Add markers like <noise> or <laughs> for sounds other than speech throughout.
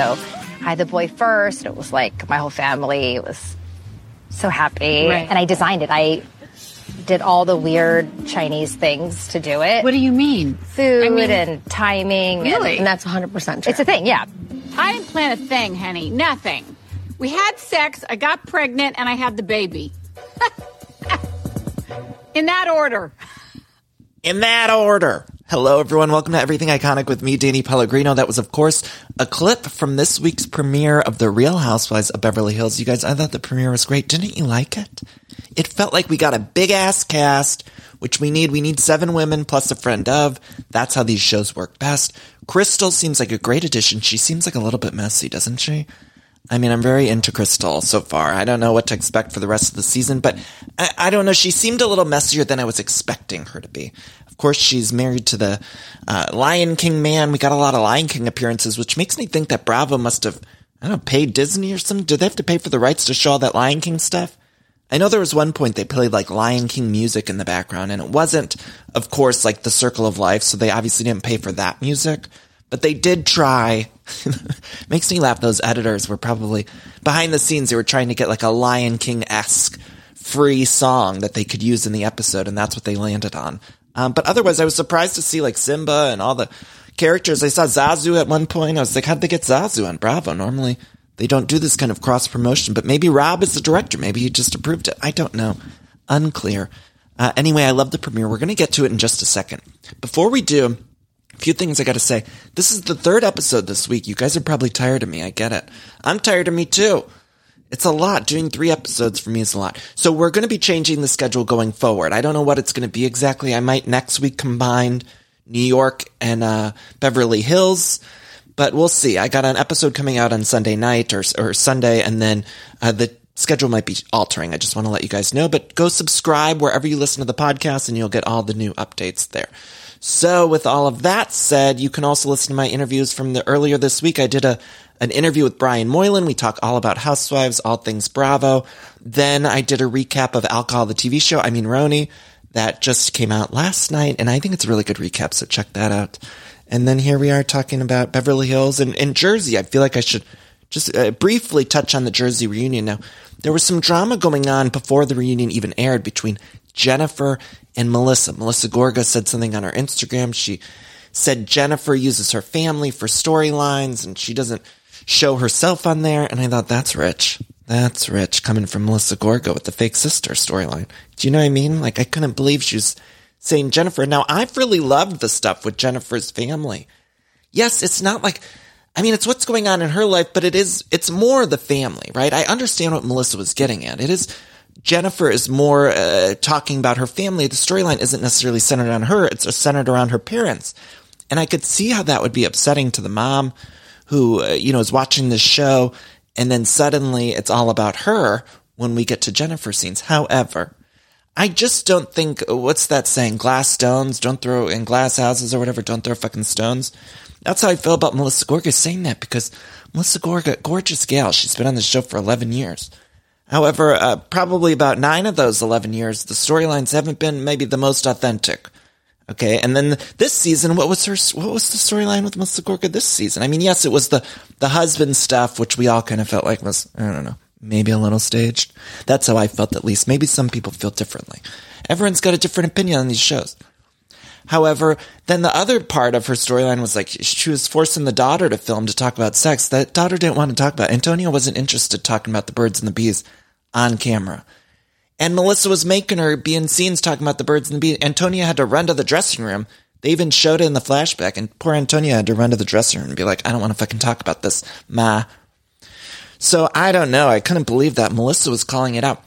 So I had the boy first. It was like my whole family was so happy. Right. And I designed it. I did all the weird Chinese things to do it. What do you mean? Food I mean- and timing. Really? And that's 100% true. it's a thing, yeah. I didn't plan a thing, Henny. Nothing. We had sex, I got pregnant, and I had the baby. <laughs> In that order. <laughs> In that order. Hello, everyone. Welcome to Everything Iconic with me, Danny Pellegrino. That was, of course, a clip from this week's premiere of The Real Housewives of Beverly Hills. You guys, I thought the premiere was great. Didn't you like it? It felt like we got a big ass cast, which we need. We need seven women plus a friend of. That's how these shows work best. Crystal seems like a great addition. She seems like a little bit messy, doesn't she? I mean, I'm very into Crystal so far. I don't know what to expect for the rest of the season, but I, I don't know. She seemed a little messier than I was expecting her to be. Of course, she's married to the uh, Lion King man. We got a lot of Lion King appearances, which makes me think that Bravo must have, I don't know, paid Disney or something. Do they have to pay for the rights to show all that Lion King stuff? I know there was one point they played like Lion King music in the background, and it wasn't, of course, like the Circle of Life, so they obviously didn't pay for that music. But they did try. <laughs> Makes me laugh. Those editors were probably behind the scenes. They were trying to get like a Lion King esque free song that they could use in the episode, and that's what they landed on. Um, but otherwise, I was surprised to see like Simba and all the characters. I saw Zazu at one point. I was like, how'd they get Zazu on Bravo? Normally, they don't do this kind of cross promotion, but maybe Rob is the director. Maybe he just approved it. I don't know. Unclear. Uh, anyway, I love the premiere. We're going to get to it in just a second. Before we do, few things I got to say. This is the third episode this week. You guys are probably tired of me. I get it. I'm tired of me too. It's a lot. Doing three episodes for me is a lot. So we're going to be changing the schedule going forward. I don't know what it's going to be exactly. I might next week combine New York and uh, Beverly Hills, but we'll see. I got an episode coming out on Sunday night or or Sunday, and then uh, the schedule might be altering. I just want to let you guys know. But go subscribe wherever you listen to the podcast, and you'll get all the new updates there. So, with all of that said, you can also listen to my interviews from the earlier this week. I did a an interview with Brian Moylan. We talk all about Housewives, all things Bravo. Then I did a recap of Alcohol, the TV show. I mean, Roni, that just came out last night, and I think it's a really good recap. So check that out. And then here we are talking about Beverly Hills and, and Jersey. I feel like I should just uh, briefly touch on the Jersey reunion. Now, there was some drama going on before the reunion even aired between Jennifer and Melissa. Melissa Gorga said something on her Instagram. She said Jennifer uses her family for storylines and she doesn't show herself on there. And I thought that's rich. That's rich coming from Melissa Gorga with the fake sister storyline. Do you know what I mean? Like I couldn't believe she was saying Jennifer. Now I've really loved the stuff with Jennifer's family. Yes, it's not like, I mean, it's what's going on in her life, but it is, it's more the family, right? I understand what Melissa was getting at. It is, Jennifer is more uh, talking about her family. The storyline isn't necessarily centered on her. It's centered around her parents. And I could see how that would be upsetting to the mom who, uh, you know, is watching this show and then suddenly it's all about her when we get to Jennifer scenes. However, I just don't think, what's that saying? Glass stones, don't throw in glass houses or whatever, don't throw fucking stones. That's how I feel about Melissa Gorga saying that because Melissa Gorga, gorgeous gal. She's been on the show for 11 years. However, uh, probably about nine of those 11 years, the storylines haven't been maybe the most authentic. Okay. And then this season, what was her, what was the storyline with Melissa Gorga this season? I mean, yes, it was the, the husband stuff, which we all kind of felt like was, I don't know, maybe a little staged. That's how I felt at least. Maybe some people feel differently. Everyone's got a different opinion on these shows. However, then the other part of her storyline was like she was forcing the daughter to film to talk about sex. That daughter didn't want to talk about. It. Antonia wasn't interested talking about the birds and the bees on camera. And Melissa was making her be in scenes talking about the birds and the bees. Antonia had to run to the dressing room. They even showed it in the flashback, and poor Antonia had to run to the dressing room and be like, I don't want to fucking talk about this, ma. So I don't know. I couldn't believe that Melissa was calling it out.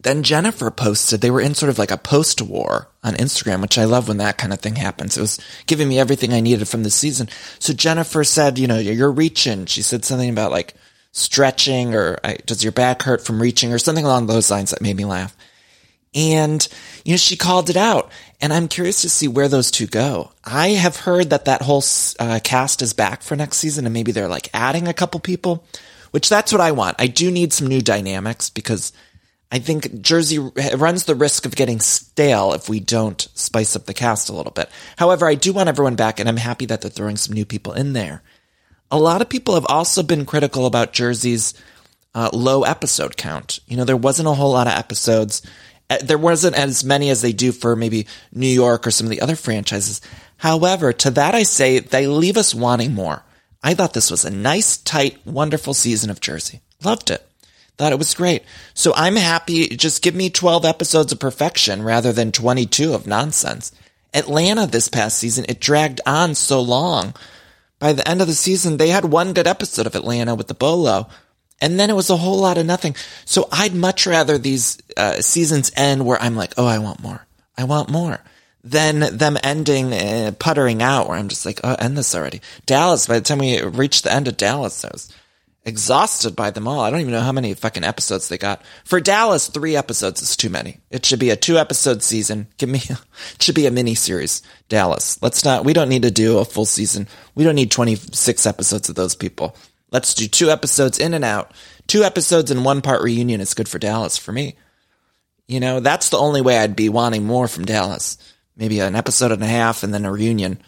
Then Jennifer posted, they were in sort of like a post war on Instagram, which I love when that kind of thing happens. It was giving me everything I needed from the season. So Jennifer said, you know, you're reaching. She said something about like stretching or does your back hurt from reaching or something along those lines that made me laugh. And, you know, she called it out. And I'm curious to see where those two go. I have heard that that whole uh, cast is back for next season and maybe they're like adding a couple people, which that's what I want. I do need some new dynamics because I think Jersey runs the risk of getting stale if we don't spice up the cast a little bit. However, I do want everyone back and I'm happy that they're throwing some new people in there. A lot of people have also been critical about Jersey's uh, low episode count. You know, there wasn't a whole lot of episodes. Uh, there wasn't as many as they do for maybe New York or some of the other franchises. However, to that I say they leave us wanting more. I thought this was a nice, tight, wonderful season of Jersey. Loved it. Thought it was great. So I'm happy. Just give me 12 episodes of perfection rather than 22 of nonsense. Atlanta this past season, it dragged on so long. By the end of the season, they had one good episode of Atlanta with the Bolo. And then it was a whole lot of nothing. So I'd much rather these uh, seasons end where I'm like, oh, I want more. I want more. Than them ending, uh, puttering out where I'm just like, oh, end this already. Dallas, by the time we reached the end of Dallas, I was exhausted by them all. I don't even know how many fucking episodes they got. For Dallas, three episodes is too many. It should be a two episode season. Give me, <laughs> it should be a mini series. Dallas. Let's not, we don't need to do a full season. We don't need 26 episodes of those people. Let's do two episodes in and out. Two episodes and one part reunion is good for Dallas for me. You know, that's the only way I'd be wanting more from Dallas. Maybe an episode and a half and then a reunion.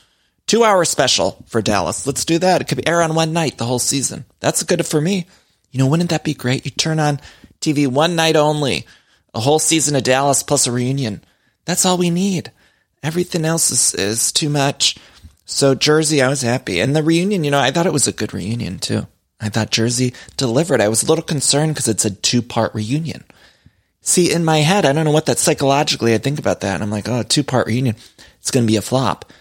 Two hour special for Dallas. Let's do that. It could be air on one night the whole season. That's good for me. You know, wouldn't that be great? You turn on TV one night only, a whole season of Dallas plus a reunion. That's all we need. Everything else is, is too much. So Jersey, I was happy. And the reunion, you know, I thought it was a good reunion too. I thought Jersey delivered. I was a little concerned because it's a two part reunion. See, in my head, I don't know what that psychologically I think about that. And I'm like, oh, two part reunion. It's going to be a flop.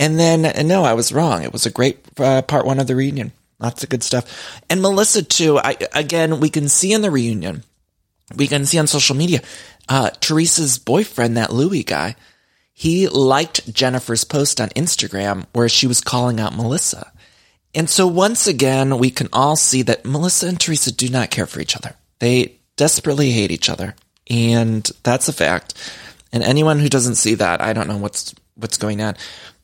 And then, and no, I was wrong. It was a great uh, part one of the reunion. Lots of good stuff. And Melissa too. I, again, we can see in the reunion, we can see on social media, uh, Teresa's boyfriend, that Louis guy, he liked Jennifer's post on Instagram where she was calling out Melissa. And so once again, we can all see that Melissa and Teresa do not care for each other. They desperately hate each other. And that's a fact. And anyone who doesn't see that, I don't know what's, what's going on.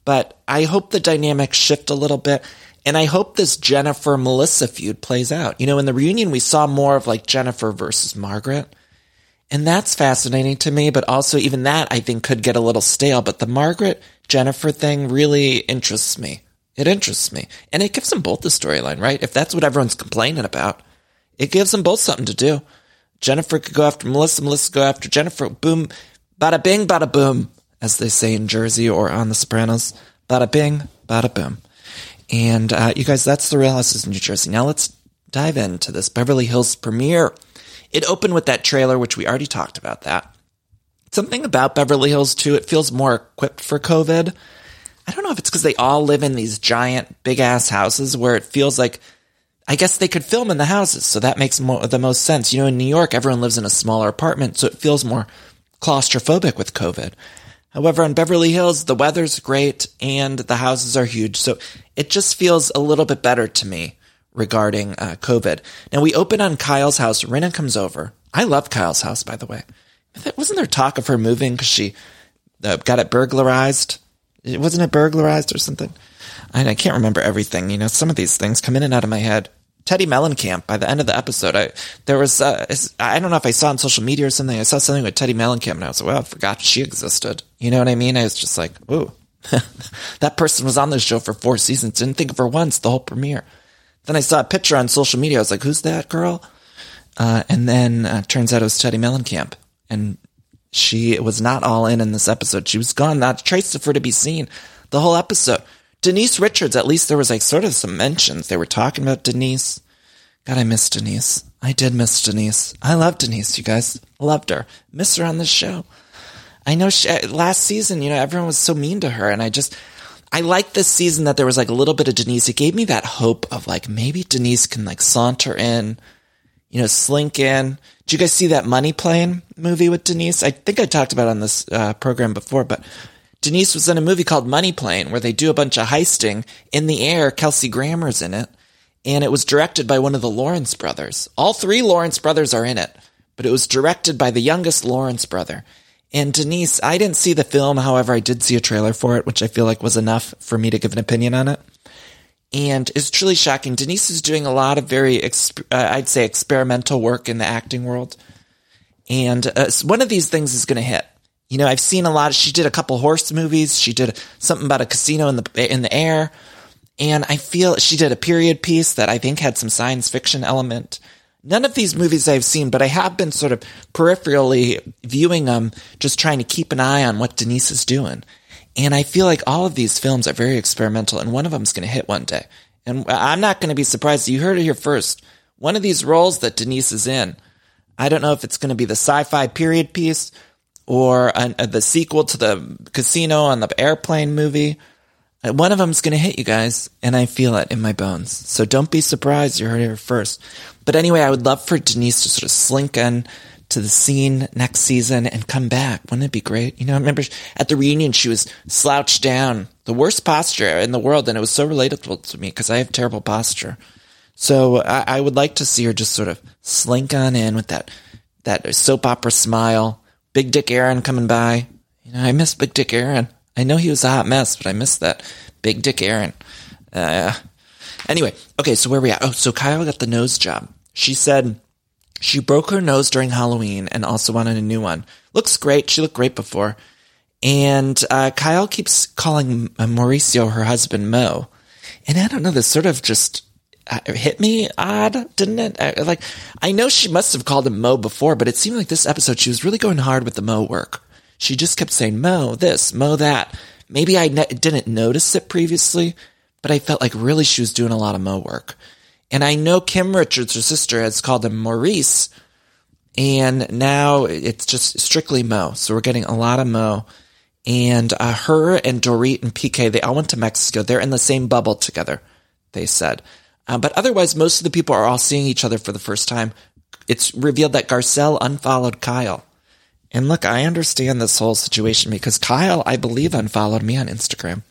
But I hope the dynamics shift a little bit. And I hope this Jennifer Melissa feud plays out. You know, in the reunion, we saw more of like Jennifer versus Margaret. And that's fascinating to me, but also even that I think could get a little stale. But the Margaret Jennifer thing really interests me. It interests me. And it gives them both the storyline, right? If that's what everyone's complaining about, it gives them both something to do. Jennifer could go after Melissa, Melissa could go after Jennifer. Boom, bada bing, bada boom as they say in Jersey or on The Sopranos. Bada bing, bada boom. And uh, you guys, that's the Real Houses of New Jersey. Now let's dive into this Beverly Hills premiere. It opened with that trailer, which we already talked about that. Something about Beverly Hills too, it feels more equipped for COVID. I don't know if it's because they all live in these giant, big ass houses where it feels like, I guess they could film in the houses, so that makes more, the most sense. You know, in New York, everyone lives in a smaller apartment, so it feels more claustrophobic with COVID. However, in Beverly Hills, the weather's great and the houses are huge. So it just feels a little bit better to me regarding uh, COVID. Now we open on Kyle's house. Rinna comes over. I love Kyle's house, by the way. Wasn't there talk of her moving because she uh, got it burglarized? Wasn't it burglarized or something? I can't remember everything. You know, some of these things come in and out of my head. Teddi Mellencamp by the end of the episode. I there was uh, I don't know if I saw on social media or something. I saw something with Teddi Mellencamp, and I was like, well, I forgot she existed. You know what I mean? I was just like, ooh, <laughs> that person was on this show for four seasons. Didn't think of her once the whole premiere. Then I saw a picture on social media. I was like, who's that girl? Uh, and then uh, turns out it was Teddi Mellencamp, and she was not all in in this episode. She was gone, not a trace of her to be seen the whole episode. Denise Richards, at least there was like sort of some mentions. They were talking about Denise. God, I miss Denise. I did miss Denise. I love Denise, you guys. Loved her. Miss her on this show. I know she, last season, you know, everyone was so mean to her, and I just, I like this season that there was like a little bit of Denise. It gave me that hope of like maybe Denise can like saunter in, you know, slink in. Did you guys see that Money Plane movie with Denise? I think I talked about on this uh, program before, but Denise was in a movie called Money Plane where they do a bunch of heisting in the air. Kelsey Grammer's in it. And it was directed by one of the Lawrence brothers. All three Lawrence brothers are in it, but it was directed by the youngest Lawrence brother. And Denise, I didn't see the film. However, I did see a trailer for it, which I feel like was enough for me to give an opinion on it. And it's truly shocking. Denise is doing a lot of very, exp- uh, I'd say, experimental work in the acting world. And uh, one of these things is going to hit. You know, I've seen a lot. Of, she did a couple horse movies. She did something about a casino in the in the air, and I feel she did a period piece that I think had some science fiction element. None of these movies I've seen, but I have been sort of peripherally viewing them, just trying to keep an eye on what Denise is doing. And I feel like all of these films are very experimental, and one of them is going to hit one day. And I'm not going to be surprised. You heard it here first. One of these roles that Denise is in, I don't know if it's going to be the sci-fi period piece or an, uh, the sequel to the casino on the airplane movie. Uh, one of them's going to hit you guys, and I feel it in my bones. So don't be surprised. You heard it here first. But anyway, I would love for Denise to sort of slink in to the scene next season and come back. Wouldn't it be great? You know, I remember at the reunion, she was slouched down, the worst posture in the world. And it was so relatable to me because I have terrible posture. So I, I, would like to see her just sort of slink on in with that, that soap opera smile. Big Dick Aaron coming by. You know, I miss Big Dick Aaron. I know he was a hot mess, but I miss that Big Dick Aaron. Uh, anyway, okay, so where we at? Oh, so Kyle got the nose job. She said she broke her nose during Halloween and also wanted a new one. Looks great. She looked great before. And uh, Kyle keeps calling Mauricio, her husband, Mo. And I don't know, this sort of just hit me odd, didn't it? Uh, like, I know she must have called him Mo before, but it seemed like this episode she was really going hard with the Mo work. She just kept saying Mo this, Mo that. Maybe I ne- didn't notice it previously, but I felt like really she was doing a lot of Mo work. And I know Kim Richards, her sister, has called him Maurice. And now it's just strictly Mo. So we're getting a lot of Mo. And uh, her and Dorit and PK, they all went to Mexico. They're in the same bubble together, they said. Uh, but otherwise, most of the people are all seeing each other for the first time. It's revealed that Garcelle unfollowed Kyle. And look, I understand this whole situation because Kyle, I believe, unfollowed me on Instagram.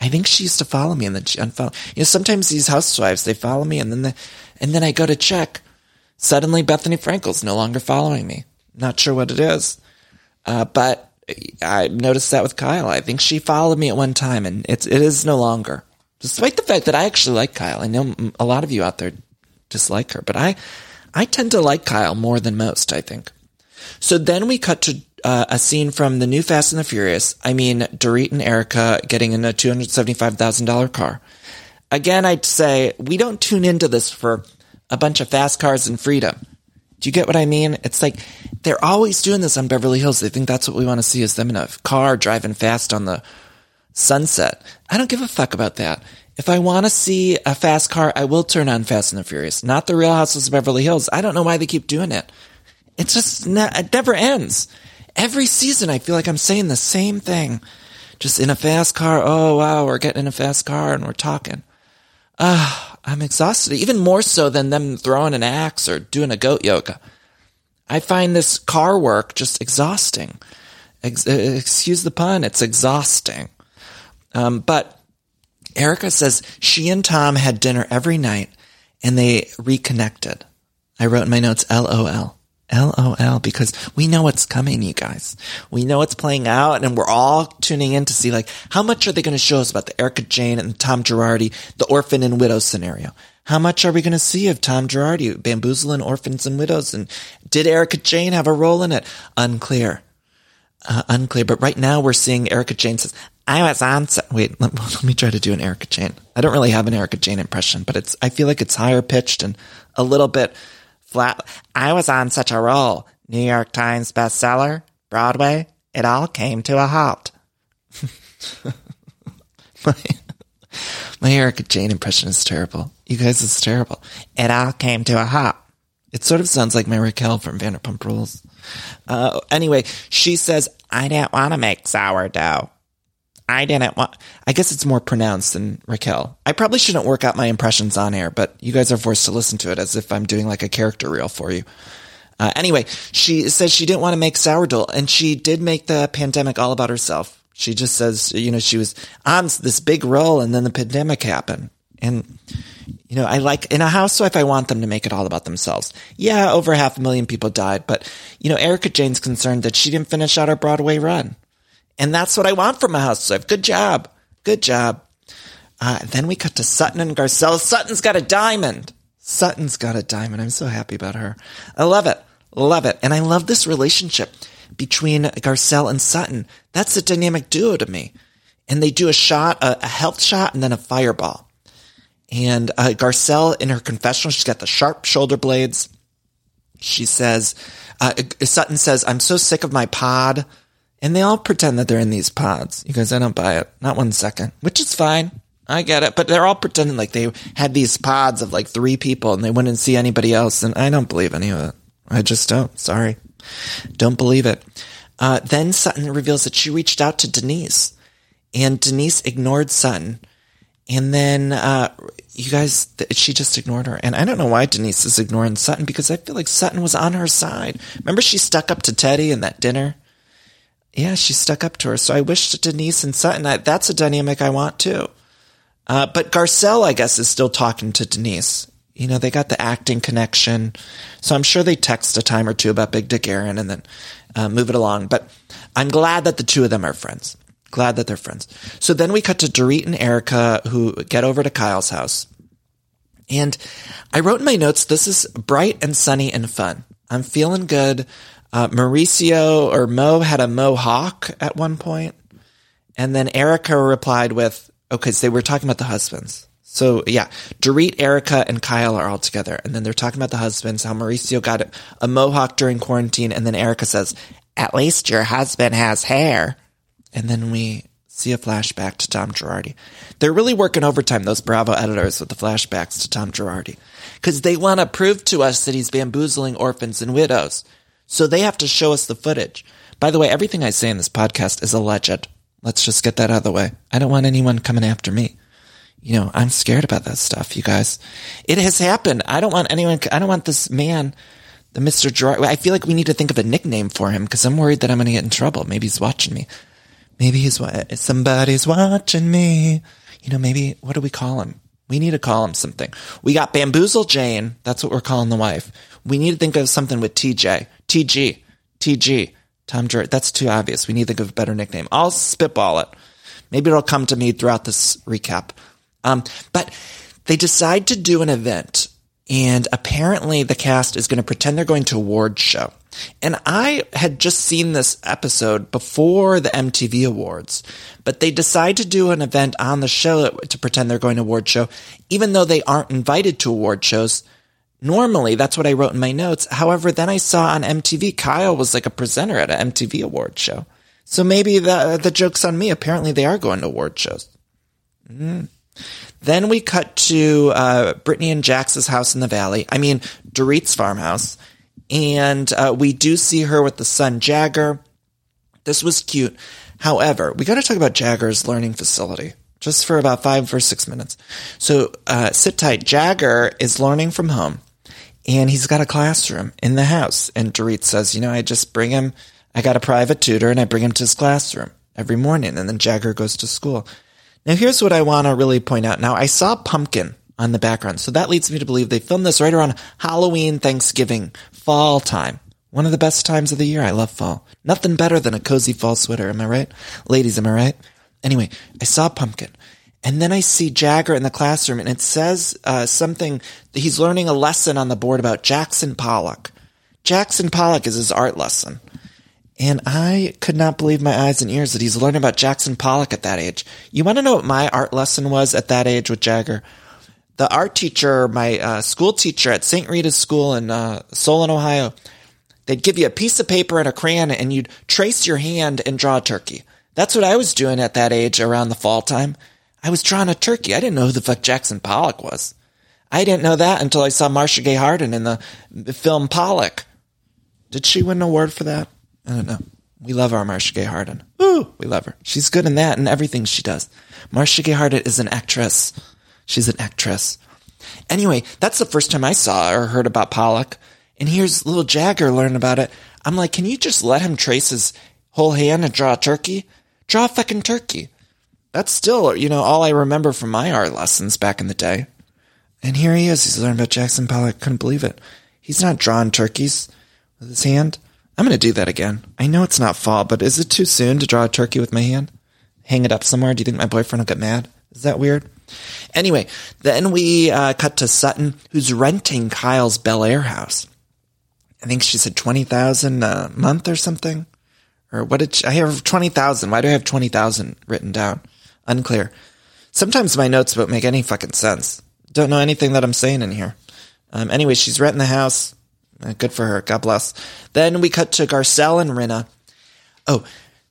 I think she used to follow me and then she unfollowed. You know, sometimes these housewives, they follow me and then the, and then I go to check. Suddenly Bethenny Frankel's no longer following me. Not sure what it is. Uh, but I noticed that with Kyle. I think she followed me at one time and it's, it is no longer. Despite the fact that I actually like Kyle. I know a lot of you out there dislike her, but I, I tend to like Kyle more than most, I think. So then we cut to uh, a scene from the new Fast and the Furious. I mean, Dorit and Erika getting in a $275,000 car. Again, I'd say we don't tune into this for a bunch of fast cars and freedom. Do you get what I mean? It's like they're always doing this on Beverly Hills. They think that's what we want to see is them in a car driving fast on the sunset. I don't give a fuck about that. If I want to see a fast car, I will turn on Fast and the Furious, not the Real Houses of Beverly Hills. I don't know why they keep doing it. It just it never ends. Every season, I feel like I'm saying the same thing. Just in a fast car. Oh, wow, we're getting in a fast car and we're talking. Ah, uh, I'm exhausted. Even more so than them throwing an axe or doing a goat yoga. I find this car work just exhausting. Ex- excuse the pun. It's exhausting. Um, but Erika says she and Tom had dinner every night and they reconnected. I wrote in my notes, LOL. LOL because we know what's coming, you guys. We know what's playing out and we're all tuning in to see like how much are they going to show us about the Erika Jayne and Tom Girardi, the orphan and widow scenario? How much are we going to see of Tom Girardi bamboozling orphans and widows? And did Erika Jayne have a role in it? Unclear. Uh, unclear. But right now we're seeing Erika Jayne says, I was on, wait, let, let me try to do an Erika Jayne. I don't really have an Erika Jayne impression, but it's, I feel like it's higher pitched and a little bit, flat. I was on such a roll. New York Times bestseller, Broadway. It all came to a halt. <laughs> my, my Erika Jayne impression is terrible. You guys, it's terrible. It all came to a halt. It sort of sounds like my Raquel from Vanderpump Rules. Uh, anyway, she says, I didn't want to make sourdough. I didn't want. I guess it's more pronounced than Raquel. I probably shouldn't work out my impressions on air, but you guys are forced to listen to it as if I'm doing like a character reel for you. Uh, anyway, she says she didn't want to make sourdough, and she did make the pandemic all about herself. She just says, you know, she was on this big roll, and then the pandemic happened. And, you know, I like, in a housewife, I want them to make it all about themselves. Yeah, over half a million people died, but, you know, Erika Jayne's concerned that she didn't finish out her Broadway run. And that's what I want from a housewife. Good job. Good job. Uh, then we cut to Sutton and Garcelle. Sutton's got a diamond. Sutton's got a diamond. I'm so happy about her. I love it. Love it. And I love this relationship between Garcelle and Sutton. That's a dynamic duo to me. And they do a shot, a, a health shot, and then a fireball. And uh, Garcelle, in her confessional, she's got the sharp shoulder blades. She says, uh, Sutton says, I'm so sick of my pod. And they all pretend that they're in these pods. You guys, I don't buy it. Not one second, which is fine. I get it. But they're all pretending like they had these pods of like three people and they wouldn't see anybody else. And I don't believe any of it. I just don't. Sorry. Don't believe it. Uh, then Sutton reveals that she reached out to Denise and Denise ignored Sutton. And then, uh, you guys, she just ignored her. And I don't know why Denise is ignoring Sutton because I feel like Sutton was on her side. Remember she stuck up to Teddi in that dinner? Yeah, she stuck up to her. So I wish to Denise and Sutton, I, that's a dynamic I want too. Uh, but Garcelle, I guess, is still talking to Denise. You know, they got the acting connection. So I'm sure they text a time or two about Big Dick Aaron and then uh, move it along. But I'm glad that the two of them are friends. Glad that they're friends. So then we cut to Dorit and Erika who get over to Kyle's house. And I wrote in my notes, this is bright and sunny and fun. I'm feeling good. Uh, Mauricio or Mo had a mohawk at one point. And then Erika replied with, okay, so they were talking about the husbands. So yeah, Dorit, Erika, and Kyle are all together. And then they're talking about the husbands, how Mauricio got a mohawk during quarantine. And then Erika says, at least your husband has hair. And then we see a flashback to Tom Girardi. They're really working overtime, those Bravo editors, with the flashbacks to Tom Girardi. Because they want to prove to us that he's bamboozling orphans and widows. So they have to show us the footage. By the way, everything I say in this podcast is alleged. Let's just get that out of the way. I don't want anyone coming after me you know, I'm scared about that stuff, you guys. It has happened. I don't want anyone, I don't want this man, the Mr. Gerard. I feel like we need to think of a nickname for him because I'm worried that I'm going to get in trouble. Maybe he's watching me. Maybe he's, somebody's watching me. You know, maybe, what do we call him? We need to call him something. We got Bamboozle Jane. That's what we're calling the wife. We need to think of something with TJ. TG. TG. Tom Gerard. That's too obvious. We need to of a better nickname. I'll spitball it. Maybe it'll come to me throughout this recap. Um, but they decide to do an event and apparently the cast is going to pretend they're going to award show. And I had just seen this episode before the MTV Awards, but they decide to do an event on the show to pretend they're going to award show, even though they aren't invited to award shows. Normally, that's what I wrote in my notes. However, then I saw on MTV, Kyle was like a presenter at an MTV award show. So maybe the, the joke's on me. Apparently they are going to award shows. Mm. Then we cut to uh, Brittany and Jax's house in the valley. I mean, Dorit's farmhouse. And uh, we do see her with the son Jagger. This was cute. However, we got to talk about Jagger's learning facility just for about five or six minutes. So uh, sit tight. Jagger is learning from home and he's got a classroom in the house. And Dorit says, you know, I just bring him, I got a private tutor and I bring him to his classroom every morning. And then Jagger goes to school. Now, here's what I want to really point out. Now, I saw Pumpkin on the background, so that leads me to believe they filmed this right around Halloween, Thanksgiving, fall time. One of the best times of the year. I love fall. Nothing better than a cozy fall sweater. Am I right? Ladies, am I right? Anyway, I saw Pumpkin. And then I see Jagger in the classroom and it says uh, something, he's learning a lesson on the board about Jackson Pollock. Jackson Pollock is his art lesson. And I could not believe my eyes and ears that he's learning about Jackson Pollock at that age. You want to know what my art lesson was at that age with Jagger? The art teacher, my uh, school teacher at St. Rita's School in uh, Solon, Ohio, they'd give you a piece of paper and a crayon and you'd trace your hand and draw a turkey. That's what I was doing at that age around the fall time. I was drawing a turkey. I didn't know who the fuck Jackson Pollock was. I didn't know that until I saw Marcia Gay Harden in the film Pollock. Did she win an award for that? I don't know. We love our Marcia Gay Harden. Ooh, we love her. She's good in that and everything she does. Marcia Gay Harden is an actress. She's an actress. Anyway, that's the first time I saw or heard about Pollock. And here's little Jagger learning about it. I'm like, can you just let him trace his whole hand and draw a turkey? Draw a fucking turkey. That's still, you know, all I remember from my art lessons back in the day. And here he is. He's learning about Jackson Pollock. Couldn't believe it. He's not drawing turkeys with his hand. I'm going to do that again. I know it's not fall, but is it too soon to draw a turkey with my hand? Hang it up somewhere? Do you think my boyfriend will get mad? Is that weird? Anyway, then we uh, cut to Sutton, who's renting Kyle's Bel Air house. I think she said 20,000 a month or something. Or what did she, I have 20,000. Why do I have 20,000 written down? Unclear. Sometimes my notes don't make any fucking sense. Don't know anything that I'm saying in here. Um, anyway, she's renting the house. Uh, good for her. God bless. Then we cut to Garcelle and Rinna. Oh,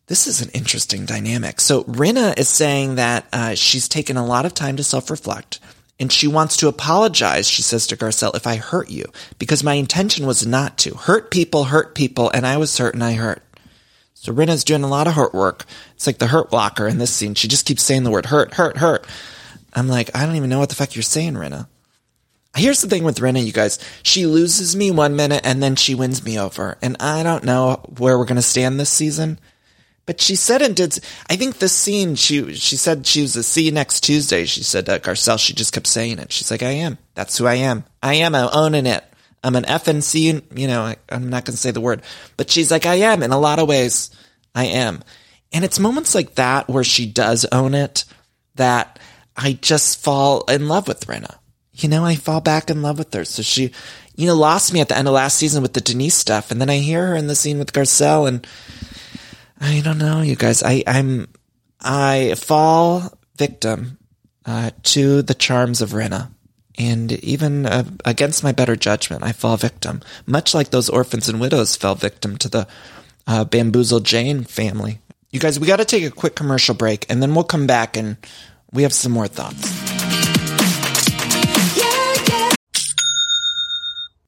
this is an interesting dynamic. So Rinna is saying that uh, she's taken a lot of time to self-reflect and she wants to apologize, she says to Garcelle, if I hurt you, because my intention was not to. Hurt people, hurt people, and I was certain I hurt. So Rinna's doing a lot of hurt work. It's like the hurt blocker in this scene. She just keeps saying the word hurt, hurt, hurt. I'm like, I don't even know what the fuck you're saying, Rinna. Here's the thing with Rinna, you guys. She loses me one minute and then she wins me over. And I don't know where we're going to stand this season. But she said and did. I think this scene, she she said she was a see you next Tuesday. She said uh, Garcelle. She just kept saying it. She's like, I am. That's who I am. I am. I'm owning it. I'm an FNC. You know, I'm not going to say the word, but she's like, I am. In a lot of ways, I am. And it's moments like that where she does own it that I just fall in love with Rinna. You know, I fall back in love with her. So she, you know, lost me at the end of last season with the Denise stuff, and then I hear her in the scene with Garcelle, and I don't know, you guys. I, I'm, I fall victim uh, to the charms of Rinna. And even uh, against my better judgment, I fall victim, much like those orphans and widows fell victim to the uh, Jane family. You guys, we got to take a quick commercial break, and then we'll come back and we have some more thoughts.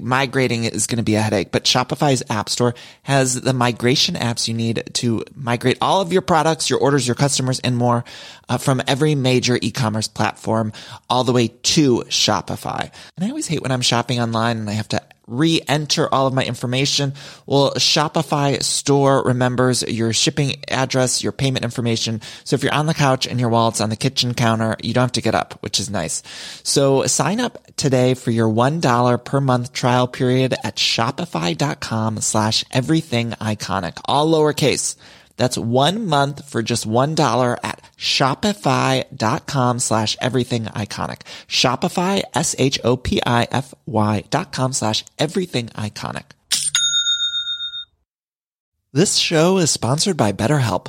migrating is going to be a headache, but Shopify's app store has the migration apps you need to migrate all of your products, your orders, your customers, and more uh, from every major e-commerce platform all the way to Shopify. And I always hate when I'm shopping online and I have to re-enter all of my information. Well, Shopify store remembers your shipping address, your payment information. So if you're on the couch and your wallet's on the kitchen counter, you don't have to get up, which is nice. So sign up today for your $1 per month trial period at shopify.com slash everything iconic, all lowercase. That's one month for just $1 at shopify.com slash everything iconic. Shopify, S-H-O-P-I-F-Y dot com slash everything iconic. This show is sponsored by BetterHelp.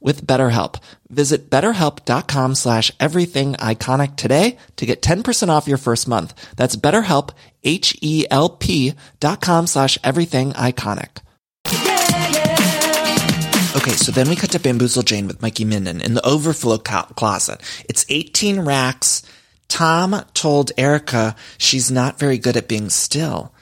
with BetterHelp. Visit betterhelp.com slash everything iconic today to get 10% off your first month. That's betterhelp, H-E-L-P dot com slash everything iconic. Okay, so then we cut to Bamboozle Jane with Mikey Minden in the overflow co- closet. It's 18 racks, Tom told Erika she's not very good at being still.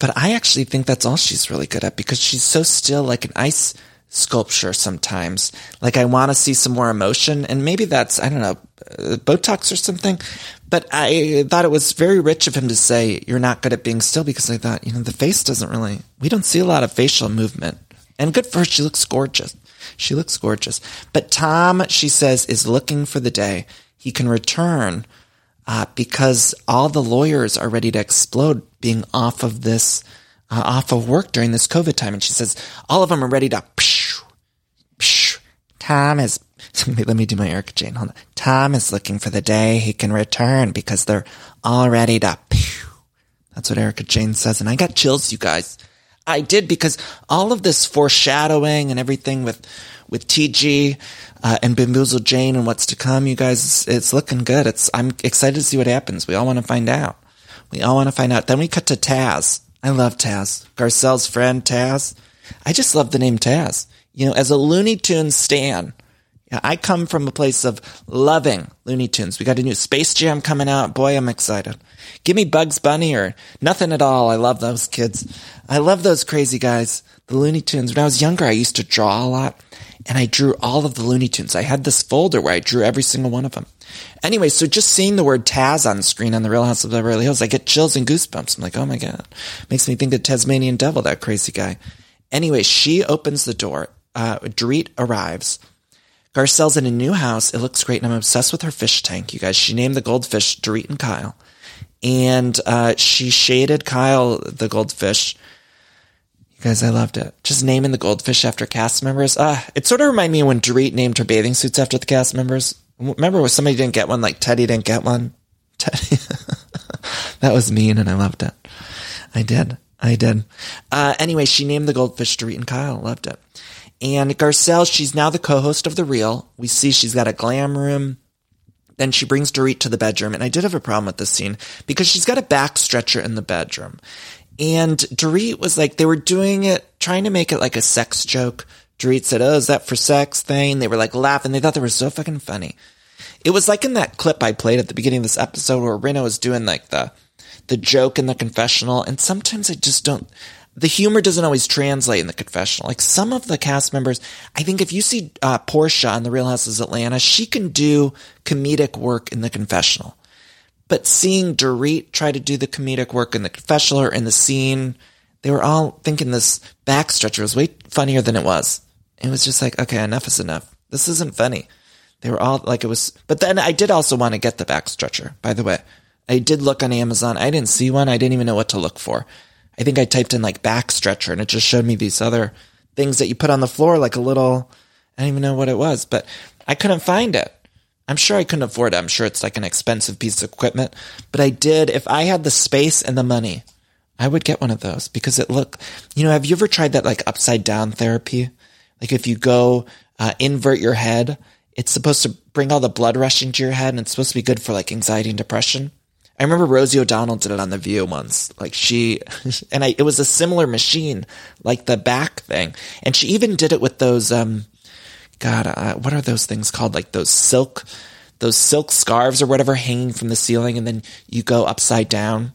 But I actually think that's all she's really good at because she's so still like an ice sculpture sometimes. Like I want to see some more emotion and maybe that's, I don't know, uh, Botox or something. But I thought it was very rich of him to say, you're not good at being still because I thought, you know, the face doesn't really, we don't see a lot of facial movement. And good for her. She looks gorgeous. She looks gorgeous. But Tom, she says, is looking for the day he can return uh, because all the lawyers are ready to explode being off of this, uh, off of work during this COVID time. And she says, all of them are ready to, psh, psh. Tom is, <laughs> let me do my Erika Jayne. Hold on. Tom is looking for the day he can return because they're all ready to, psh. That's what Erika Jayne says. And I got chills, you guys. I did because all of this foreshadowing and everything with, with TG, uh, and Bamboozle Jane and what's to come, you guys, it's, it's looking good. It's, I'm excited to see what happens. We all want to find out. We all want to find out. Then we cut to Taz. I love Taz. Garcelle's friend, Taz. I just love the name Taz. You know, as a Looney Tunes stan, I come from a place of loving Looney Tunes. We got a new Space Jam coming out. Boy, I'm excited. Give me Bugs Bunny or nothing at all. I love those kids. I love those crazy guys. The Looney Tunes. When I was younger, I used to draw a lot and I drew all of the Looney Tunes. I had this folder where I drew every single one of them. Anyway, so just seeing the word Taz on the screen on the Real House of Beverly Hills, I get chills and goosebumps. I'm like, oh my God. Makes me think of Tasmanian Devil, that crazy guy. Anyway, she opens the door. Uh, Dorit arrives. Garcelle's in a new house. It looks great, and I'm obsessed with her fish tank, you guys. She named the goldfish Dorit and Kyle. And uh, she shaded Kyle, the goldfish, You guys, I loved it. Just naming the goldfish after cast members. Ah, it sort of reminded me when Dorit named her bathing suits after the cast members. Remember when somebody didn't get one, like Teddi didn't get one? Teddi. <laughs> that was mean and I loved it. I did. I did. Uh, anyway, she named the goldfish Dorit and Kyle. Loved it. And Garcelle, she's now the co-host of The Real. We see she's got a glam room. Then she brings Dorit to the bedroom. And I did have a problem with this scene because she's got a back stretcher in the bedroom. And Dorit was like, they were doing it, trying to make it like a sex joke. Dorit said, Oh, is that for sex thing? They were like laughing. They thought they were so fucking funny. It was like in that clip I played at the beginning of this episode where Rinna was doing like the, the joke in the confessional. And sometimes I just don't, the humor doesn't always translate in the confessional. Like some of the cast members, I think if you see uh, Porsha on The Real Houses of Atlanta, she can do comedic work in the confessional. But seeing Dorit try to do the comedic work in the confessional or in the scene, they were all thinking this backstretcher was way funnier than it was. It was just like, okay, enough is enough. This isn't funny. They were all like it was, but then I did also want to get the backstretcher, by the way. I did look on Amazon. I didn't see one. I didn't even know what to look for. I think I typed in like back stretcher and it just showed me these other things that you put on the floor, like a little, I don't even know what it was, but I couldn't find it. I'm sure I couldn't afford it. I'm sure it's like an expensive piece of equipment, but I did. If I had the space and the money, I would get one of those because it look, you know, have you ever tried that like upside down therapy? Like if you go, uh, invert your head, it's supposed to bring all the blood rushing to your head and it's supposed to be good for like anxiety and depression. I remember Rosie O'Donnell did it on The View once. Like she, <laughs> and I, it was a similar machine, like the back thing. And she even did it with those, um, God, uh, what are those things called? Like those silk, those silk scarves or whatever hanging from the ceiling, and then you go upside down.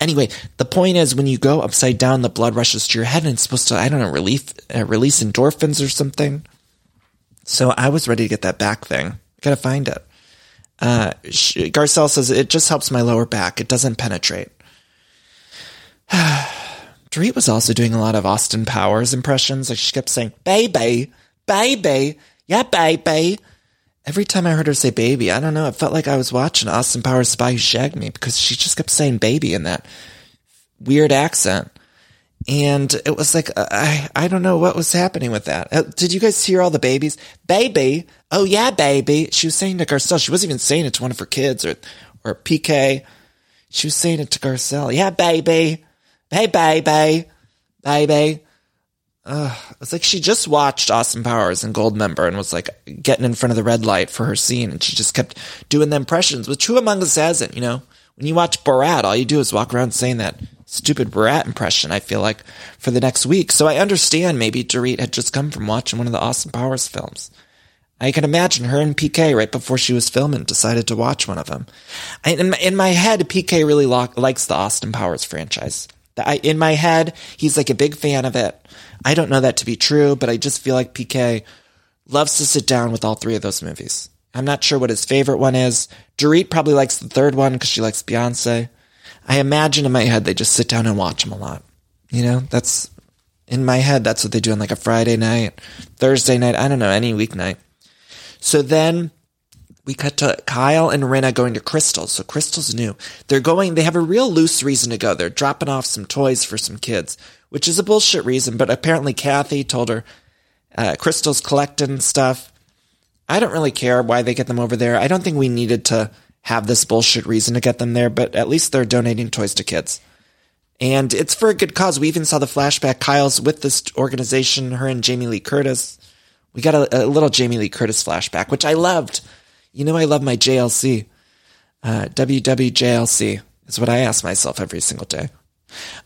Anyway, the point is when you go upside down, the blood rushes to your head, and it's supposed to, I don't know, relief, uh, release endorphins or something. So I was ready to get that back thing. Gotta find it. Uh, Garcelle says it just helps my lower back. It doesn't penetrate. <sighs> Dorit was also doing a lot of Austin Powers impressions. Like she kept saying, baby, baby, yeah, baby. Every time I heard her say baby, I don't know, it felt like I was watching Austin Powers Spy Who Shagged Me because she just kept saying baby in that weird accent. And it was like, uh, I, I don't know what was happening with that. Uh, did you guys hear all the babies? Baby. Oh yeah, baby. She was saying to Garcelle, she wasn't even saying it to one of her kids or, or PK. She was saying it to Garcelle. Yeah, baby. Hey, baby. Baby. Uh, it's like she just watched Austin Powers and Goldmember and was like getting in front of the red light for her scene, and she just kept doing the impressions. Which who among us hasn't? You know, when you watch Borat, all you do is walk around saying that stupid Borat impression. I feel like for the next week, so I understand maybe Dorit had just come from watching one of the Austin Powers films. I can imagine her and PK right before she was filming decided to watch one of them. I, in, my, in my head, PK really lo- likes the Austin Powers franchise. I, in my head, he's like a big fan of it. I don't know that to be true, but I just feel like PK loves to sit down with all three of those movies. I'm not sure what his favorite one is. Dorit probably likes the third one because she likes Beyonce. I imagine in my head they just sit down and watch them a lot. You know, that's in my head. That's what they do on like a Friday night, Thursday night. I don't know, any weeknight. So then we cut to Kyle and Rinna going to Crystal's. So Crystal's new. They're going, they have a real loose reason to go. They're dropping off some toys for some kids, which is a bullshit reason, but apparently Kathy told her, uh, Crystal's collecting stuff. I don't really care why they get them over there. I don't think we needed to have this bullshit reason to get them there, but at least they're donating toys to kids. And it's for a good cause. We even saw the flashback. Kyle's with this organization, her and Jamie Lee Curtis. We got a, a little Jamie Lee Curtis flashback, which I loved. You know, I love my JLC. Uh, WWJLC is what I ask myself every single day.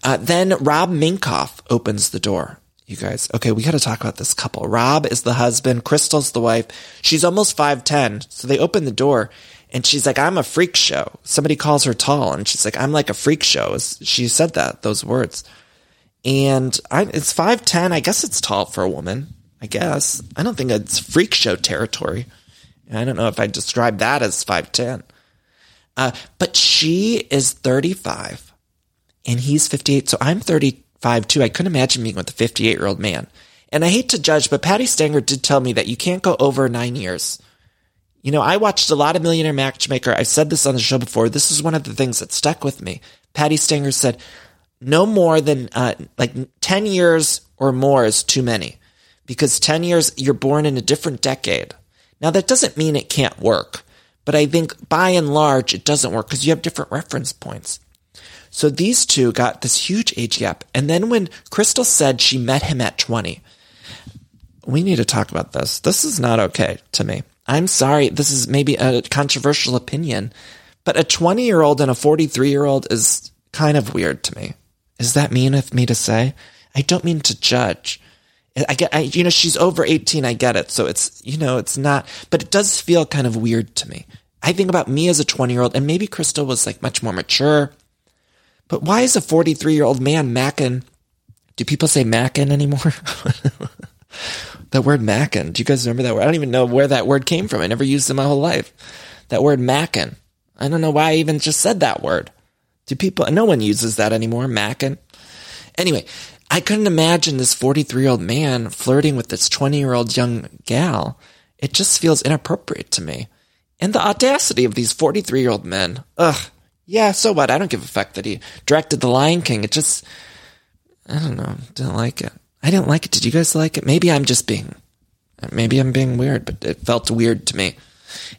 Uh, then Rob Minkoff opens the door. You guys, okay, we got to talk about this couple. Rob is the husband, Crystal's the wife. She's almost 5'10. So they open the door and she's like, I'm a freak show. Somebody calls her tall and she's like, I'm like a freak show. She said that, those words. And I, it's 5'10. I guess it's tall for a woman. I guess. I don't think it's freak show territory. I don't know if I describe that as 5'10. Uh, but she is 35 and he's 58. So I'm 35 too. I couldn't imagine being with a 58 year old man. And I hate to judge, but Patti Stanger did tell me that you can't go over nine years. You know, I watched a lot of Millionaire Matchmaker. I've said this on the show before. This is one of the things that stuck with me. Patti Stanger said, no more than uh, like 10 years or more is too many because 10 years, you're born in a different decade. Now, that doesn't mean it can't work, but I think by and large, it doesn't work because you have different reference points. So these two got this huge age gap. And then when Crystal said she met him at 20, we need to talk about this. This is not okay to me. I'm sorry. This is maybe a controversial opinion, but a 20 year old and a 43 year old is kind of weird to me. Is that mean of me to say? I don't mean to judge. I get, I, you know, she's over 18. I get it. So it's, you know, it's not, but it does feel kind of weird to me. I think about me as a 20 year old and maybe Crystal was like much more mature. But why is a 43 year old man macking? Do people say macking anymore? <laughs> that word macking. Do you guys remember that word? I don't even know where that word came from. I never used it in my whole life. That word macking. I don't know why I even just said that word. Do people, no one uses that anymore, macking. Anyway, I couldn't imagine this 43 year old man flirting with this 20 year old young gal. It just feels inappropriate to me. And the audacity of these 43 year old men. Ugh. Yeah, so what? I don't give a fuck that he directed The Lion King. It just, I don't know. Didn't like it. I didn't like it. Did you guys like it? Maybe I'm just being, maybe I'm being weird, but it felt weird to me.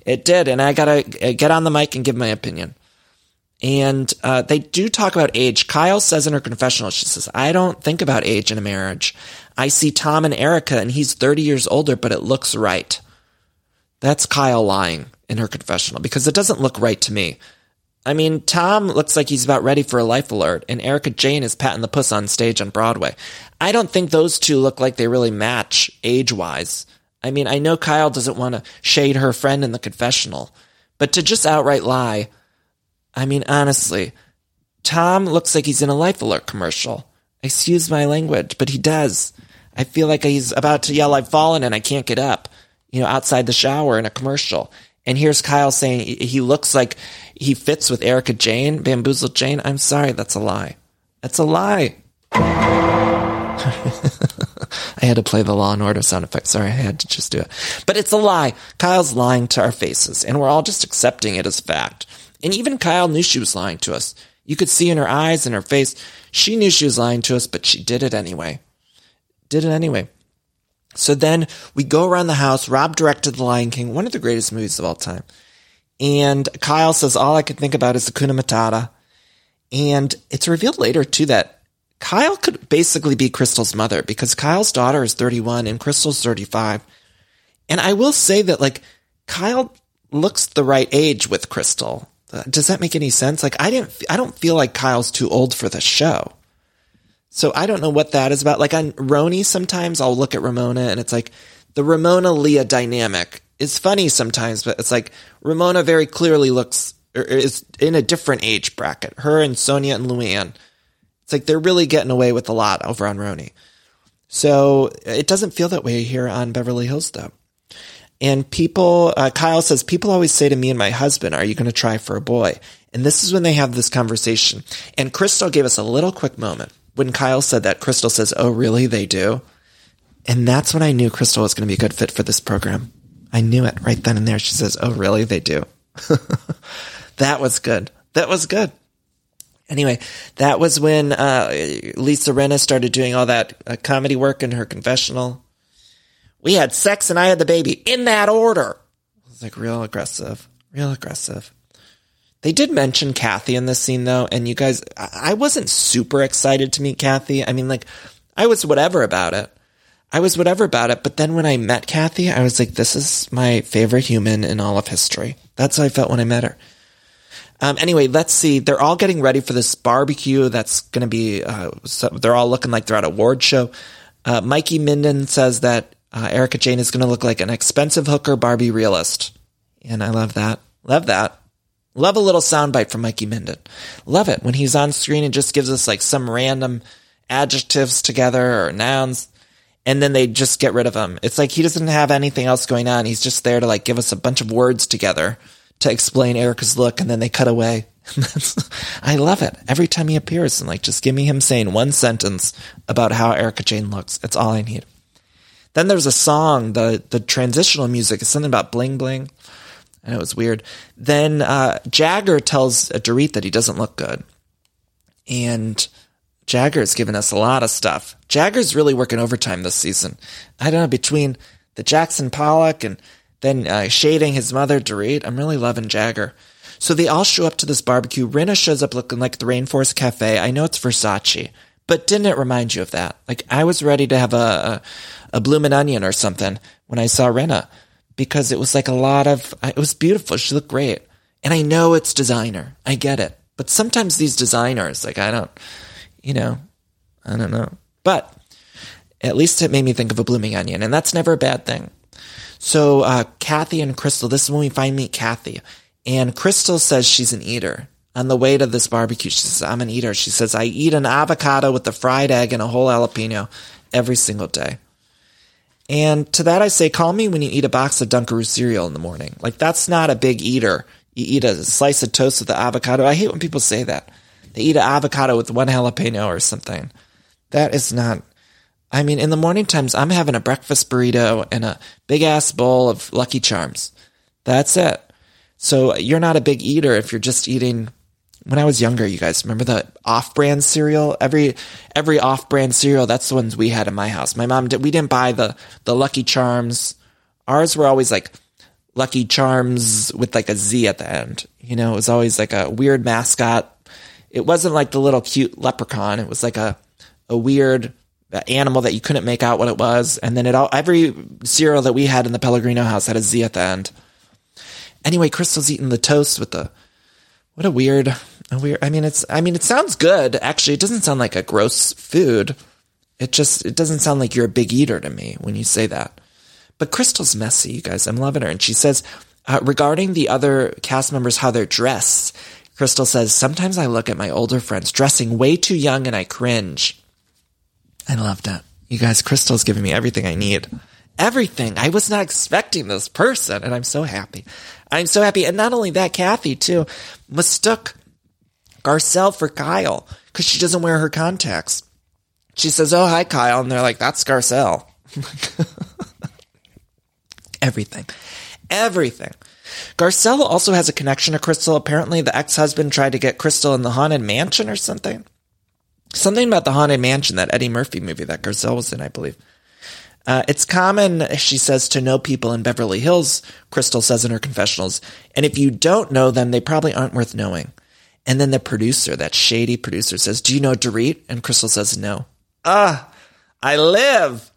It did. And I gotta get on the mic and give my opinion. And uh, they do talk about age. Kyle says in her confessional, she says, I don't think about age in a marriage. I see Tom and Erika, and he's 30 years older, but it looks right. That's Kyle lying in her confessional because it doesn't look right to me. I mean, Tom looks like he's about ready for a life alert, and Erika Jayne is patting the puss on stage on Broadway. I don't think those two look like they really match age wise. I mean, I know Kyle doesn't want to shade her friend in the confessional, but to just outright lie, I mean, honestly, Tom looks like he's in a Life Alert commercial. Excuse my language, but he does. I feel like he's about to yell, I've fallen and I can't get up, you know, outside the shower in a commercial. And here's Kyle saying he looks like he fits with Erika Jayne, Bamboozled Jane. I'm sorry, that's a lie. That's a lie. <laughs> I had to play the Law and Order sound effect. Sorry, I had to just do it. But it's a lie. Kyle's lying to our faces, and we're all just accepting it as fact. And even Kyle knew she was lying to us. You could see in her eyes and her face, she knew she was lying to us, but she did it anyway. Did it anyway. So then we go around the house. Rob directed The Lion King, one of the greatest movies of all time. And Kyle says, all I could think about is Hakuna Matata. And it's revealed later too that Kyle could basically be Crystal's mother because Kyle's daughter is 31 and Crystal's 35. And I will say that like Kyle looks the right age with Crystal. Does that make any sense? Like I didn't, I don't feel like Kyle's too old for the show. So I don't know what that is about. Like on RHONY, sometimes I'll look at Ramona and it's like, the Ramona Leah dynamic is funny sometimes, but it's like Ramona very clearly looks or is in a different age bracket. Her and Sonja and Luann. It's like they're really getting away with a lot over on RHONY. So uh, it doesn't feel that way here on Beverly Hills though. And people, uh, Kyle says, people always say to me and my husband, are you going to try for a boy? And this is when they have this conversation. And Crystal gave us a little quick moment. When Kyle said that, Crystal says, oh, really? They do? And that's when I knew Crystal was going to be a good fit for this program. I knew it right then and there. She says, oh, really? They do. <laughs> that was good. That was good. Anyway, that was when uh, Lisa Rinna started doing all that uh, comedy work in her confessional. We had sex and I had the baby in that order. It was like real aggressive, real aggressive. They did mention Kathy in this scene though, and you guys, I wasn't super excited to meet Kathy. I mean, like, I was whatever about it. I was whatever about it, but then when I met Kathy, I was like, this is my favorite human in all of history. That's how I felt when I met her. Um, anyway, let's see. They're all getting ready for this barbecue. That's going to be, uh, so they're all looking like they're at a ward show. Uh, Mikey Minden says that uh, Erika Jayne is going to look like an expensive hooker Barbie realist. And I love that. Love that. Love a little soundbite from Mikey Minden. Love it when he's on screen and just gives us like some random adjectives together or nouns and then they just get rid of him. It's like he doesn't have anything else going on. He's just there to like give us a bunch of words together to explain Erika's look and then they cut away. <laughs> I love it. Every time he appears and like just give me him saying one sentence about how Erika Jayne looks. It's all I need. Then there's a song, the the transitional music is something about bling bling. I know it's weird. Then uh, Jagger tells Dorit that he doesn't look good, and Jagger's given us a lot of stuff. Jagger's really working overtime this season. I don't know between the Jackson Pollock and then uh, shading his mother Dorit. I'm really loving Jagger. So they all show up to this barbecue. Rinna shows up looking like the Rainforest Cafe. I know it's Versace, but didn't it remind you of that? Like I was ready to have a a, a bloomin' onion or something when I saw Rinna because it was like a lot of, it was beautiful. She looked great. And I know it's designer. I get it. But sometimes these designers, like, I don't, you know, I don't know. But at least it made me think of a blooming onion. And that's never a bad thing. So, uh, Kathy and Crystal, this is when we find meet Kathy. And Crystal says she's an eater. On the way to this barbecue, she says, I'm an eater. She says, I eat an avocado with a fried egg and a whole jalapeno every single day. And to that I say, call me when you eat a box of Dunkaroo cereal in the morning. Like that's not a big eater. You eat a slice of toast with the avocado. I hate when people say that. They eat an avocado with one jalapeno or something. That is not. I mean, in the morning times, I'm having a breakfast burrito and a big ass bowl of Lucky Charms. That's it. So you're not a big eater if you're just eating when I was younger, you guys remember the off-brand cereal? Every every off-brand cereal, that's the ones we had in my house. My mom did. We didn't buy the the Lucky Charms. Ours were always like Lucky Charms with like a Z at the end. You know, it was always like a weird mascot. It wasn't like the little cute leprechaun. It was like a a weird animal that you couldn't make out what it was. And then it all every cereal that we had in the Pellegrino house had a Z at the end. Anyway, Crystal's eating the toast with the what a weird, a weird. I mean, it's. I mean, it sounds good. Actually, it doesn't sound like a gross food. It just. It doesn't sound like you're a big eater to me when you say that. But Crystal's messy, you guys. I'm loving her, and she says uh, regarding the other cast members how they're dressed. Crystal says sometimes I look at my older friends dressing way too young and I cringe. I loved it. You guys, Crystal's giving me everything I need. Everything. I was not expecting this person, and I'm so happy. I'm so happy. And not only that, Kathy too mistook Garcelle for Kyle because she doesn't wear her contacts. She says, "Oh, hi, Kyle," and they're like, "That's Garcelle." <laughs> Everything, everything. Garcelle also has a connection to Crystal. Apparently, the ex-husband tried to get Crystal in the haunted mansion or something. Something about the haunted mansion, that Eddie Murphy movie that Garcelle was in, I believe. Uh, it's common, she says, to know people in Beverly Hills, Crystal says in her confessionals. And if you don't know them, they probably aren't worth knowing. And then the producer, that shady producer, says, Do you know Dorit? And Crystal says, No. Ah, I live.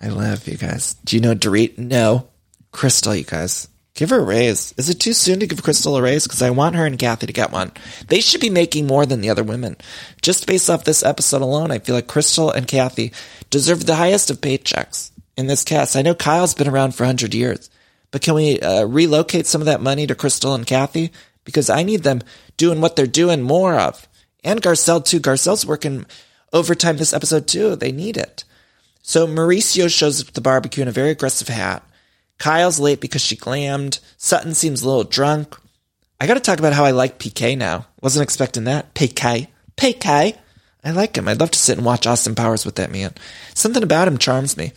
I live, you guys. Do you know Dorit? No. Crystal, you guys. Give her a raise. Is it too soon to give Crystal a raise? Because I want her and Kathy to get one. They should be making more than the other women. Just based off this episode alone, I feel like Crystal and Kathy deserve the highest of paychecks. in this cast. I know Kyle's been around for 100 years, but can we uh, relocate some of that money to Crystal and Kathy? Because I need them doing what they're doing more of. And Garcelle, too. Garcelle's working overtime this episode, too. They need it. So Mauricio shows up at the barbecue in a very aggressive hat. Kyle's late because she glammed. Sutton seems a little drunk. I got to talk about how I like PK now. Wasn't expecting that. PK. PK. I like him. I'd love to sit and watch Austin Powers with that man. Something about him charms me.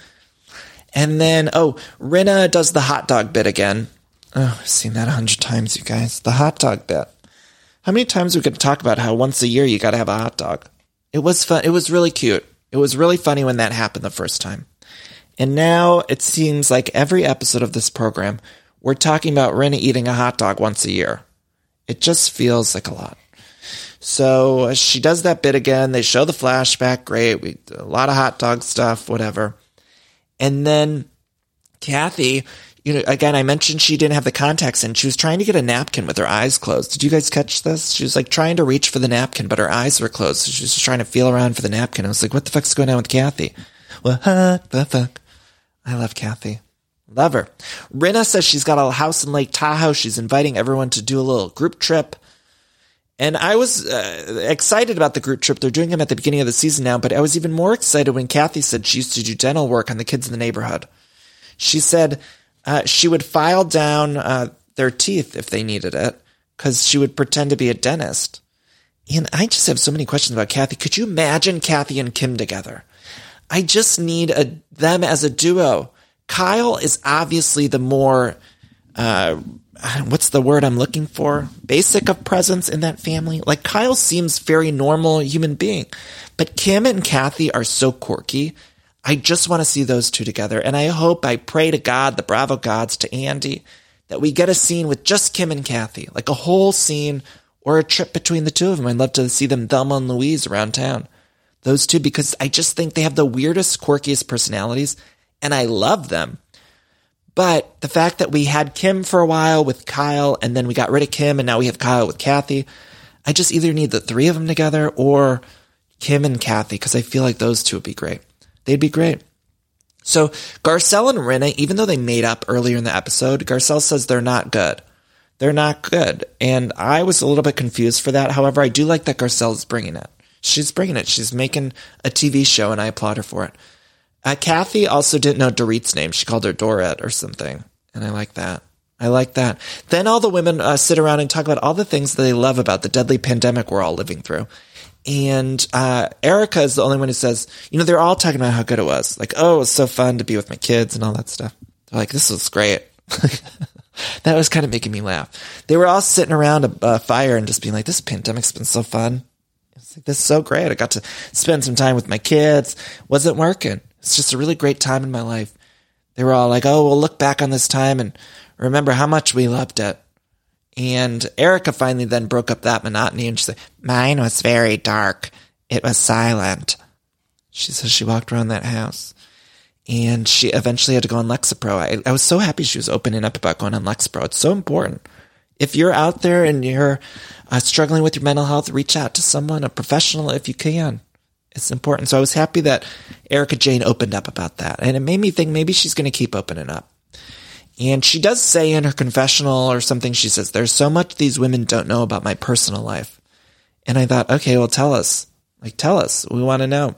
And then, oh, Rinna does the hot dog bit again. Oh, I've seen that a hundred times, you guys. The hot dog bit. How many times are we going to talk about how once a year you got to have a hot dog? It was fun. It was really cute. It was really funny when that happened the first time. And now it seems like every episode of this program, we're talking about Rinna eating a hot dog once a year. It just feels like a lot. So she does that bit again. They show the flashback. Great. We a lot of hot dog stuff, whatever. And then Kathy, you know, again, I mentioned she didn't have the contacts and She was trying to get a napkin with her eyes closed. Did you guys catch this? She was like trying to reach for the napkin, but her eyes were closed. So she was just trying to feel around for the napkin. I was like, what the fuck's going on with Kathy? What the fuck? I love Kathy. Love her. Rinna says she's got a house in Lake Tahoe. She's inviting everyone to do a little group trip. And I was uh, excited about the group trip. They're doing them at the beginning of the season now, but I was even more excited when Kathy said she used to do dental work on the kids in the neighborhood. She said uh, she would file down uh, their teeth if they needed it because she would pretend to be a dentist. And I just have so many questions about Kathy. Could you imagine Kathy and Kim together? I just need a, them as a duo. Kyle is obviously the more, uh, what's the word I'm looking for? Basic of presence in that family. Like Kyle seems very normal human being, but Kim and Kathy are so quirky. I just want to see those two together. And I hope, I pray to God, the Bravo gods, to Andy, that we get a scene with just Kim and Kathy, like a whole scene or a trip between the two of them. I'd love to see them Thelma and Louise around town. Those two, because I just think they have the weirdest, quirkiest personalities and I love them. But the fact that we had Kim for a while with Kyle and then we got rid of Kim and now we have Kyle with Kathy, I just either need the three of them together or Kim and Kathy because I feel like those two would be great. They'd be great. So Garcelle and Rinna, even though they made up earlier in the episode, Garcelle says they're not good. They're not good. And I was a little bit confused for that. However, I do like that Garcelle is bringing it. She's bringing it. She's making a TV show and I applaud her for it. Uh, Kathy also didn't know Dorit's name. She called her Dorit or something. And I like that. I like that. Then all the women uh, sit around and talk about all the things that they love about the deadly pandemic we're all living through. And uh, Erika is the only one who says, you know, they're all talking about how good it was. Like, oh, it was so fun to be with my kids and all that stuff. They're like, this was great. <laughs> that was kind of making me laugh. They were all sitting around a, a fire and just being like, this pandemic's been so fun. Like, this is so great. I got to spend some time with my kids. Wasn't working. It's just a really great time in my life. They were all like, oh, we'll look back on this time and remember how much we loved it. And Erika finally then broke up that monotony and she said, mine was very dark. It was silent. She says she walked around that house and she eventually had to go on Lexapro. I, I was so happy she was opening up about going on Lexapro. It's so important. If you're out there and you're uh, struggling with your mental health, reach out to someone, a professional if you can it's important. So I was happy that Erika Jayne opened up about that. And it made me think maybe she's going to keep opening up. And she does say in her confessional or something, she says, there's so much these women don't know about my personal life. And I thought, okay, well, tell us. Like, tell us. We want to know.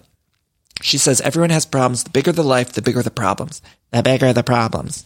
She says, everyone has problems. The bigger the life, the bigger the problems. The bigger the problems.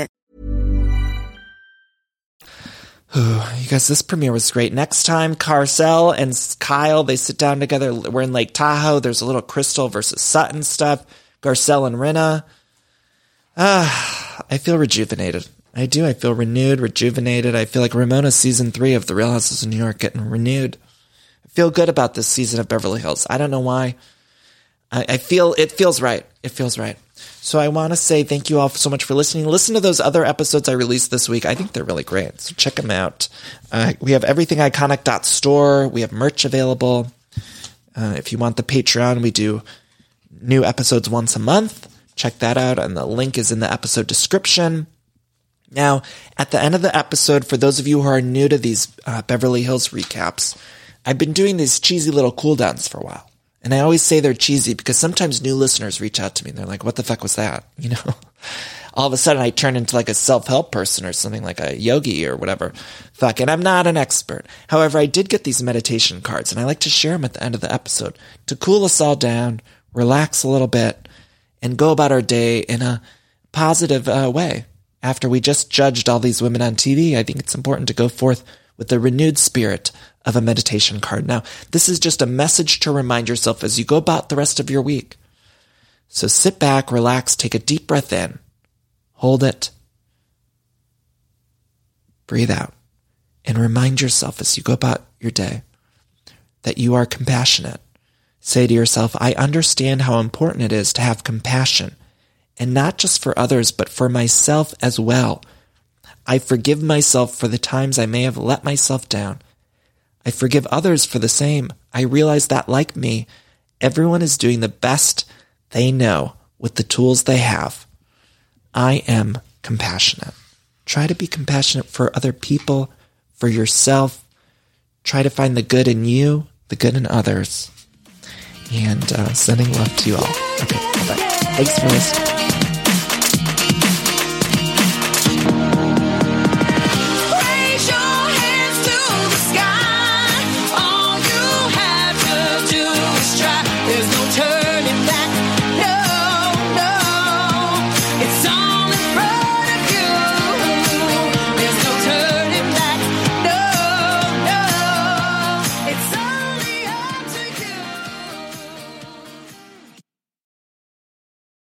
You guys, this premiere was great. Next time, Garcelle and Kyle, they sit down together. We're in Lake Tahoe. There's a little Crystal versus Sutton stuff. Garcelle and Rinna. Ah, I feel rejuvenated. I do. I feel renewed, rejuvenated. I feel like Ramona season three of The Real Houses of New York getting renewed. I feel good about this season of Beverly Hills. I don't know why. I, I feel it feels right. It feels right. So I want to say thank you all so much for listening. Listen to those other episodes I released this week. I think they're really great. So check them out. Uh, we have everything iconic.store. We have merch available. Uh, if you want the Patreon, we do new episodes once a month. Check that out. And the link is in the episode description. Now, at the end of the episode, for those of you who are new to these uh, Beverly Hills recaps, I've been doing these cheesy little cooldowns for a while. And I always say they're cheesy because sometimes new listeners reach out to me and they're like, what the fuck was that? <laughs> You know? All of a sudden I turn into like a self-help person or something like a yogi or whatever. Fuck, and I'm not an expert. However, I did get these meditation cards and I like to share them at the end of the episode to cool us all down, relax a little bit, and go about our day in a positive uh, way. After we just judged all these women on TV, I think it's important to go forth with a renewed spirit of a meditation card. Now, this is just a message to remind yourself as you go about the rest of your week. So sit back, relax, take a deep breath in, hold it, breathe out, and remind yourself as you go about your day that you are compassionate. Say to yourself, I understand how important it is to have compassion, and not just for others, but for myself as well. I forgive myself for the times I may have let myself down I forgive others for the same. I realize that, like me, everyone is doing the best they know with the tools they have. I am compassionate. Try to be compassionate for other people, for yourself. Try to find the good in you, the good in others. And uh, sending love to you all. Okay, bye. Thanks for listening.